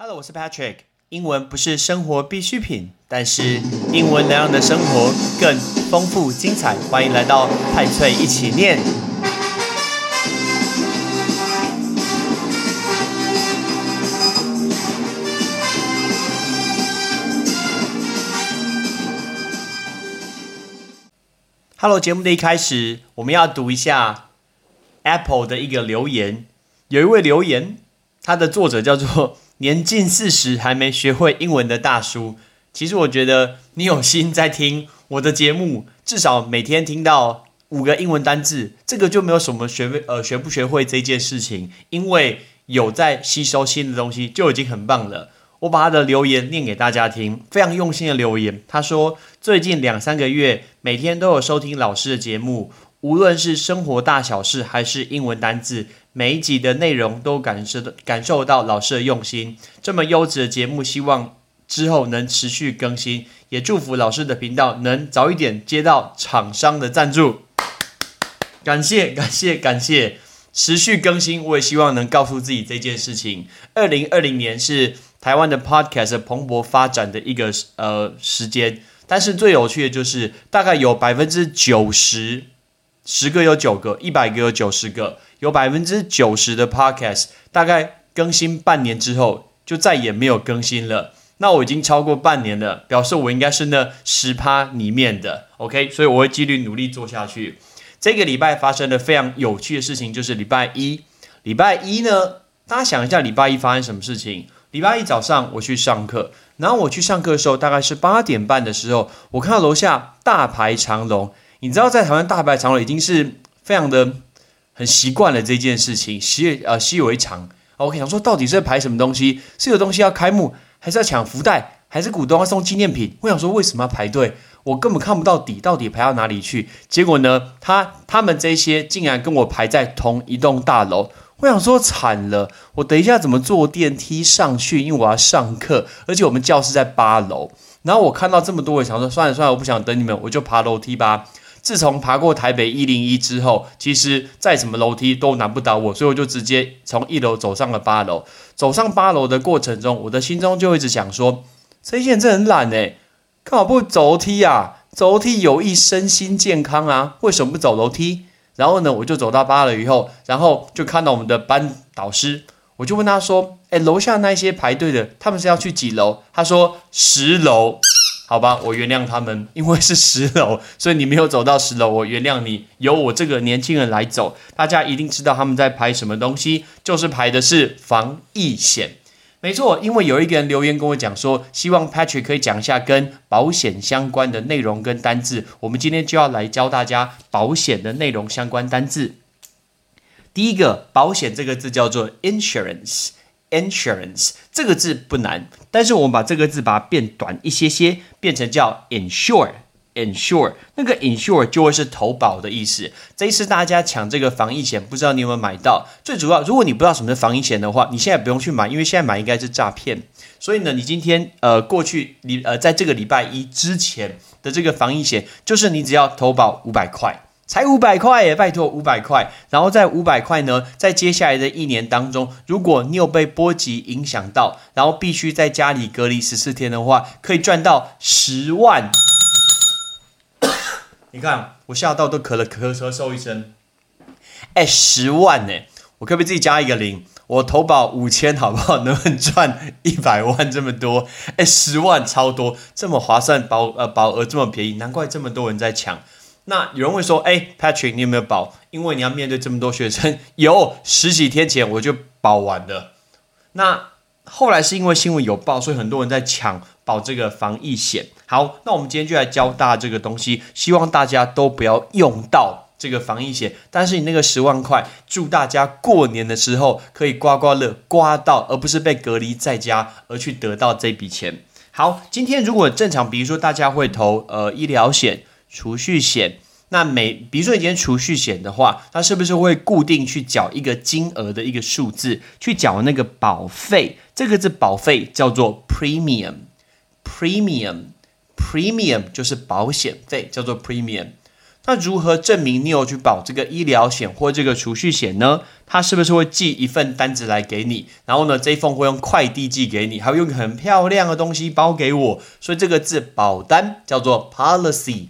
Hello，我是 Patrick。英文不是生活必需品，但是英文能让你的生活更丰富精彩。欢迎来到派翠一起念。Hello，节目的一开始，我们要读一下 Apple 的一个留言。有一位留言，它的作者叫做年近四十还没学会英文的大叔。其实我觉得你有心在听我的节目，至少每天听到五个英文单字，这个就没有什么学呃学不学会这件事情，因为有在吸收新的东西就已经很棒了。我把他的留言念给大家听，非常用心的留言。他说，最近两三个月，每天都有收听老师的节目，无论是生活大小事还是英文单字，每一集的内容都感受感受到老师的用心。这么优质的节目，希望之后能持续更新，也祝福老师的频道能早一点接到厂商的赞助。感谢感谢感谢，持续更新，我也希望能告诉自己这件事情。二零二零年是。台湾的 podcast 蓬勃发展的一个呃时间，但是最有趣的就是，大概有百分之九十，十个有九个，一百个有九十个，有百分之九十的 podcast 大概更新半年之后就再也没有更新了。那我已经超过半年了，表示我应该是那十趴里面的 OK，所以我会继续努力做下去。这个礼拜发生的非常有趣的事情就是礼拜一，礼拜一呢，大家想一下礼拜一发生什么事情？礼拜一早上我去上课，然后我去上课的时候大概是八点半的时候，我看到楼下大排长龙。你知道在台湾大排长龙已经是非常的很习惯了这件事情，习呃习以为常。我想说到底是在排什么东西？是有东西要开幕，还是要抢福袋，还是股东要送纪念品？我想说为什么要排队？我根本看不到底，到底排到哪里去？结果呢，他他们这些竟然跟我排在同一栋大楼。我想说惨了，我等一下怎么坐电梯上去？因为我要上课，而且我们教室在八楼。然后我看到这么多人，想说算了算了，我不想等你们，我就爬楼梯吧。自从爬过台北一零一之后，其实再什么楼梯都难不倒我，所以我就直接从一楼走上了八楼。走上八楼的过程中，我的心中就一直想说：这些人真很懒哎，干嘛不走楼梯啊？走楼梯有益身心健康啊，为什么不走楼梯？然后呢，我就走到八楼以后，然后就看到我们的班导师，我就问他说：“哎，楼下那些排队的，他们是要去几楼？”他说：“十楼。”好吧，我原谅他们，因为是十楼，所以你没有走到十楼，我原谅你。由我这个年轻人来走，大家一定知道他们在排什么东西，就是排的是防疫险。没错，因为有一个人留言跟我讲说，希望 Patrick 可以讲一下跟保险相关的内容跟单字。我们今天就要来教大家保险的内容相关单字。第一个，保险这个字叫做 insurance Insurance 这个字不难，但是我们把这个字把它变短一些些，变成叫 insure。insure 那个 insure 就会是投保的意思。这一次大家抢这个防疫险，不知道你有没有买到？最主要，如果你不知道什么是防疫险的话，你现在不用去买，因为现在买应该是诈骗。所以呢，你今天呃过去礼呃在这个礼拜一之前的这个防疫险，就是你只要投保五百块，才五百块耶，拜托五百块。然后在五百块呢，在接下来的一年当中，如果你有被波及影响到，然后必须在家里隔离十四天的话，可以赚到十万。你看，我吓到都咳了咳咳嗽一声。哎，十万呢？我可不可以自己加一个零？我投保五千，好不好？能不能赚一百万这么多？哎，十万超多，这么划算，保呃保额这么便宜，难怪这么多人在抢。那有人会说，哎，Patrick，你有没有保？因为你要面对这么多学生，有十几天前我就保完了。那后来是因为新闻有报，所以很多人在抢。保这个防疫险，好，那我们今天就来教大家这个东西，希望大家都不要用到这个防疫险。但是你那个十万块，祝大家过年的时候可以刮刮乐刮到，而不是被隔离在家而去得到这笔钱。好，今天如果正常，比如说大家会投呃医疗险、储蓄险，那每比如说你今天储蓄险的话，它是不是会固定去缴一个金额的一个数字，去缴那个保费？这个字保费叫做 premium。Premium，Premium 就是保险费，叫做 Premium。那如何证明你有去保这个医疗险或这个储蓄险呢？他是不是会寄一份单子来给你？然后呢，这一封会用快递寄给你，还会用很漂亮的东西包给我。所以这个字保单叫做 policy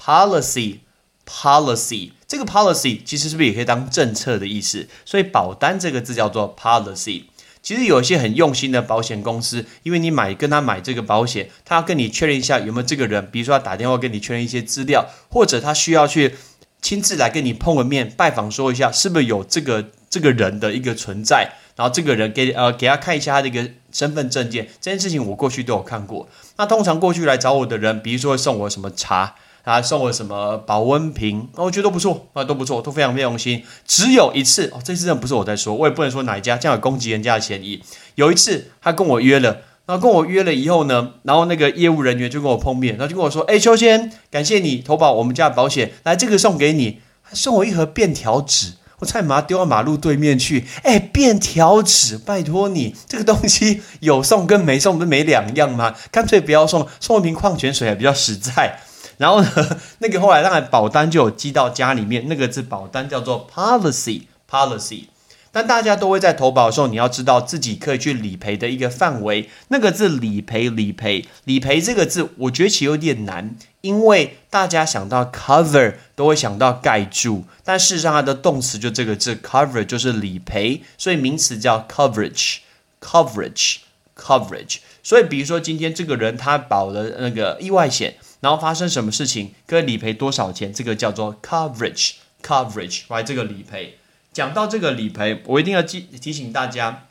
policy，policy。这个 policy 其实是不是也可以当政策的意思？所以保单这个字叫做 policy。其实有一些很用心的保险公司，因为你买跟他买这个保险，他要跟你确认一下有没有这个人，比如说他打电话跟你确认一些资料，或者他需要去亲自来跟你碰个面拜访，说一下是不是有这个这个人的一个存在，然后这个人给呃给他看一下他的一个身份证件，这件事情我过去都有看过。那通常过去来找我的人，比如说送我什么茶。他送我什么保温瓶？我觉得都不错啊，都不错，都非常非常用心。只有一次哦，这次真的不是我在说，我也不能说哪一家，这样有攻击人家的嫌疑。有一次他跟我约了，然后跟我约了以后呢，然后那个业务人员就跟我碰面，然后就跟我说：“哎，秋千，感谢你投保我们家保险，来这个送给你，送我一盒便条纸，我差点把它丢到马路对面去。哎，便条纸，拜托你，这个东西有送跟没送不是没两样吗？干脆不要送，送一瓶矿泉水还比较实在。”然后呢，那个后来当然保单就有寄到家里面，那个字保单叫做 policy policy。但大家都会在投保的时候，你要知道自己可以去理赔的一个范围。那个字理赔理赔理赔这个字，我觉得其实有点难，因为大家想到 cover 都会想到盖住，但事实上它的动词就这个字 cover 就是理赔，所以名词叫 coverage coverage coverage。所以比如说今天这个人他保了那个意外险。然后发生什么事情，可以理赔多少钱？这个叫做 coverage，coverage，right？这个理赔。讲到这个理赔，我一定要提提醒大家。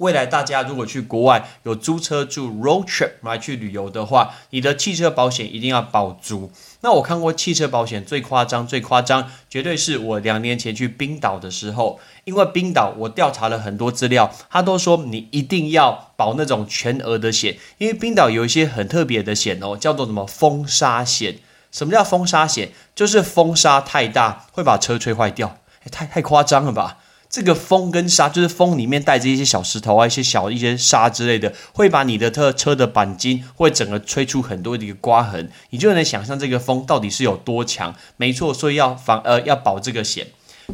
未来大家如果去国外有租车住 road trip 来去旅游的话，你的汽车保险一定要保足。那我看过汽车保险最夸张、最夸张，绝对是我两年前去冰岛的时候，因为冰岛我调查了很多资料，他都说你一定要保那种全额的险，因为冰岛有一些很特别的险哦，叫做什么风沙险。什么叫风沙险？就是风沙太大会把车吹坏掉，太太夸张了吧？这个风跟沙，就是风里面带着一些小石头啊，一些小一些沙之类的，会把你的车车的钣金会整个吹出很多的一个刮痕，你就能想象这个风到底是有多强。没错，所以要防呃要保这个险。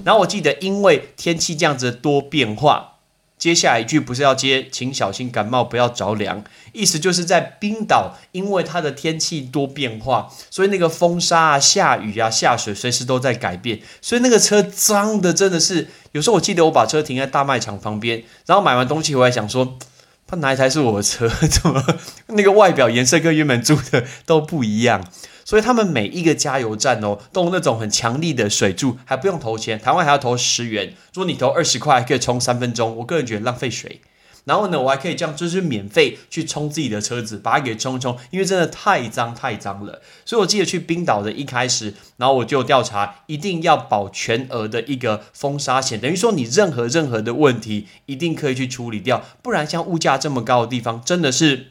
然后我记得，因为天气这样子多变化。接下来一句不是要接，请小心感冒，不要着凉。意思就是在冰岛，因为它的天气多变化，所以那个风沙啊、下雨啊、下水随时都在改变，所以那个车脏的真的是。有时候我记得我把车停在大卖场旁边，然后买完东西回来想说，他哪一台是我的车？怎么那个外表颜色跟原本租的都不一样？所以他们每一个加油站哦，都有那种很强力的水柱，还不用投钱，台湾还要投十元。如果你投二十块，可以充三分钟。我个人觉得浪费水。然后呢，我还可以这样，就是免费去冲自己的车子，把它给冲冲，因为真的太脏太脏了。所以我记得去冰岛的一开始，然后我就调查，一定要保全额的一个风沙险，等于说你任何任何的问题，一定可以去处理掉，不然像物价这么高的地方，真的是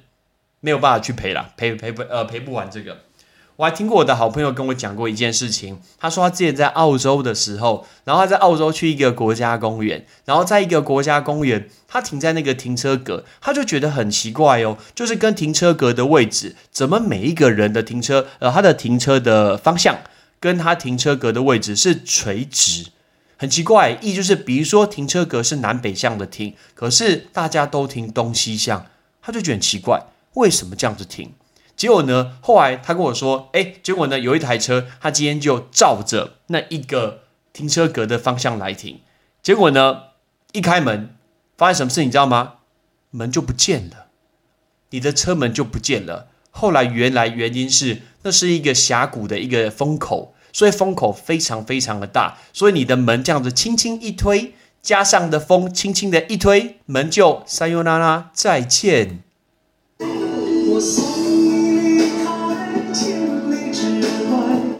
没有办法去赔了，赔赔不呃赔不完这个。我还听过我的好朋友跟我讲过一件事情。他说他之前在澳洲的时候，然后他在澳洲去一个国家公园，然后在一个国家公园，他停在那个停车格，他就觉得很奇怪哦，就是跟停车格的位置，怎么每一个人的停车，呃，他的停车的方向跟他停车格的位置是垂直，很奇怪。意就是，比如说停车格是南北向的停，可是大家都停东西向，他就觉得很奇怪，为什么这样子停？结果呢？后来他跟我说：“哎，结果呢？有一台车，他今天就照着那一个停车格的方向来停。结果呢，一开门，发生什么事？你知道吗？门就不见了，你的车门就不见了。后来原来原因是那是一个峡谷的一个风口，所以风口非常非常的大，所以你的门这样子轻轻一推，加上的风轻轻的一推，门就三优啦啦再见。”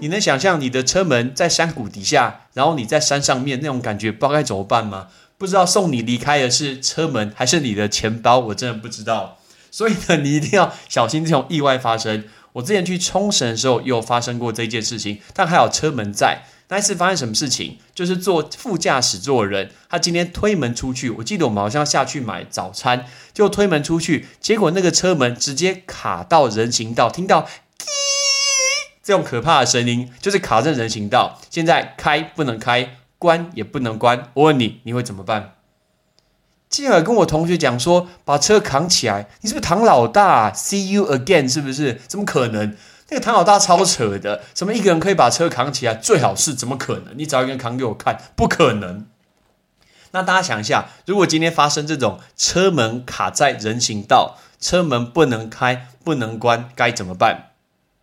你能想象你的车门在山谷底下，然后你在山上面那种感觉，不知道该怎么办吗？不知道送你离开的是车门还是你的钱包，我真的不知道。所以呢，你一定要小心这种意外发生。我之前去冲绳的时候，有发生过这件事情，但还有车门在。那一次发生什么事情？就是坐副驾驶座的人，他今天推门出去，我记得我们好像下去买早餐，就推门出去，结果那个车门直接卡到人行道，听到。这种可怕的声音，就是卡在人行道，现在开不能开，关也不能关。我问你，你会怎么办？进而跟我同学讲说，把车扛起来，你是不是唐老大？See you again，是不是？怎么可能？那个唐老大超扯的，什么一个人可以把车扛起来？最好是怎么可能？你找一个人扛给我看，不可能。那大家想一下，如果今天发生这种车门卡在人行道，车门不能开、不能关，该怎么办？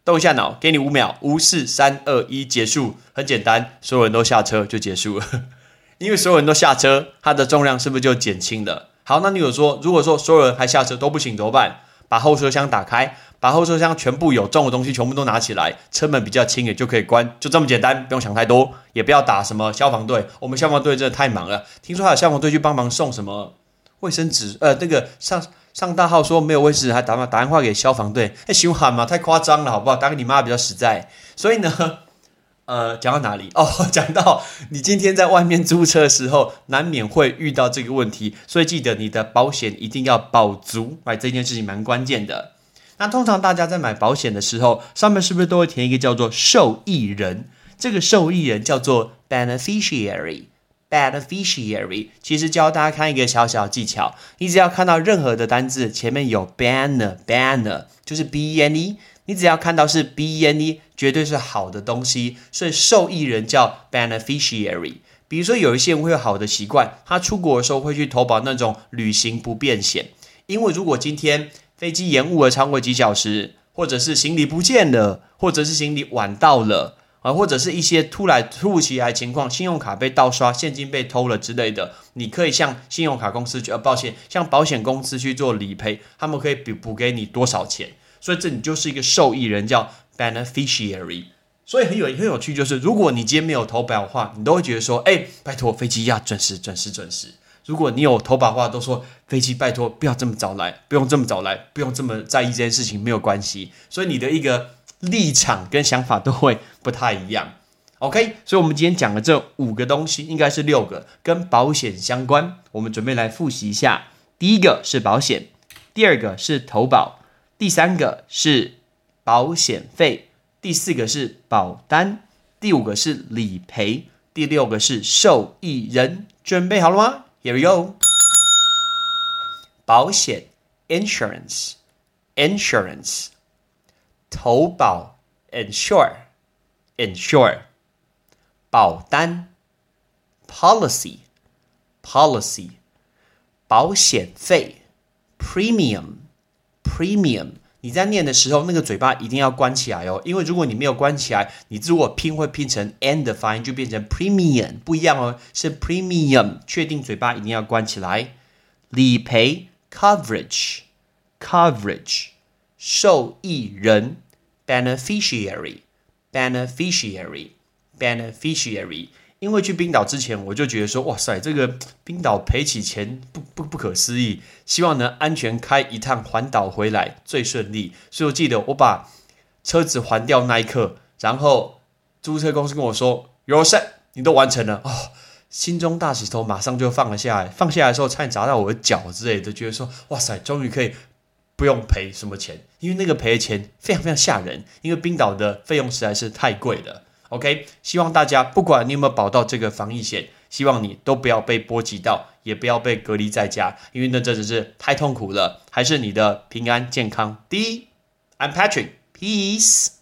动一下脑，给你五秒，五四三二一，结束。很简单，所有人都下车就结束了。因为所有人都下车，它的重量是不是就减轻了？好，那你有说，如果说所有人还下车都不行怎么办？把后车厢打开，把后车厢全部有重的东西全部都拿起来，车门比较轻也就可以关，就这么简单，不用想太多，也不要打什么消防队。我们消防队真的太忙了，听说还有消防队去帮忙送什么卫生纸，呃，那个上上大号说没有位置，还打打电话给消防队，哎，凶喊嘛，太夸张了，好不好？打给你妈比较实在。所以呢。呃，讲到哪里？哦，讲到你今天在外面租车的时候，难免会遇到这个问题，所以记得你的保险一定要保足，买这件事情蛮关键的。那通常大家在买保险的时候，上面是不是都会填一个叫做受益人？这个受益人叫做 beneficiary Beneficiary，。其实教大家看一个小小技巧，你只要看到任何的单字前面有 banner，banner 就是 b e n e。你只要看到是 b-e-n-e，绝对是好的东西，所以受益人叫 beneficiary。比如说有一些人会有好的习惯，他出国的时候会去投保那种旅行不便险，因为如果今天飞机延误了超过几小时，或者是行李不见了，或者是行李晚到了啊，或者是一些突来突如其来情况，信用卡被盗刷、现金被偷了之类的，你可以向信用卡公司去，呃，抱歉，向保险公司去做理赔，他们可以补补给你多少钱。所以这你就是一个受益人，叫 beneficiary。所以很有很有趣，就是如果你今天没有投保的话，你都会觉得说，哎，拜托飞机要准时准时准时。如果你有投保的话，都说飞机拜托不要这么早来，不用这么早来，不用这么在意这件事情，没有关系。所以你的一个立场跟想法都会不太一样。OK，所以我们今天讲的这五个东西，应该是六个跟保险相关。我们准备来复习一下：第一个是保险，第二个是投保。第三个是保险费，第四个是保单，第五个是理赔，第六个是受益人。准备好了吗？Here we go。保险 （insurance），insurance，投保 （insure），insure，保单 （policy），policy，保险费 （premium）。Premium，你在念的时候，那个嘴巴一定要关起来哦，因为如果你没有关起来，你如果拼会拼成 n 的发音，就变成 premium，不一样哦，是 premium，确定嘴巴一定要关起来。理赔 coverage，coverage，受益人 beneficiary，beneficiary，beneficiary。因为去冰岛之前，我就觉得说，哇塞，这个冰岛赔起钱不不不可思议，希望能安全开一趟环岛回来最顺利。所以我记得我把车子还掉那一刻，然后租车公司跟我说，You're set，你都完成了哦，心中大石头马上就放了下来。放下来的时候差点砸到我的脚之类的，觉得说，哇塞，终于可以不用赔什么钱，因为那个赔的钱非常非常吓人，因为冰岛的费用实在是太贵了。OK，希望大家不管你有没有保到这个防疫险，希望你都不要被波及到，也不要被隔离在家，因为那真的是太痛苦了。还是你的平安健康第一。I'm Patrick，Peace。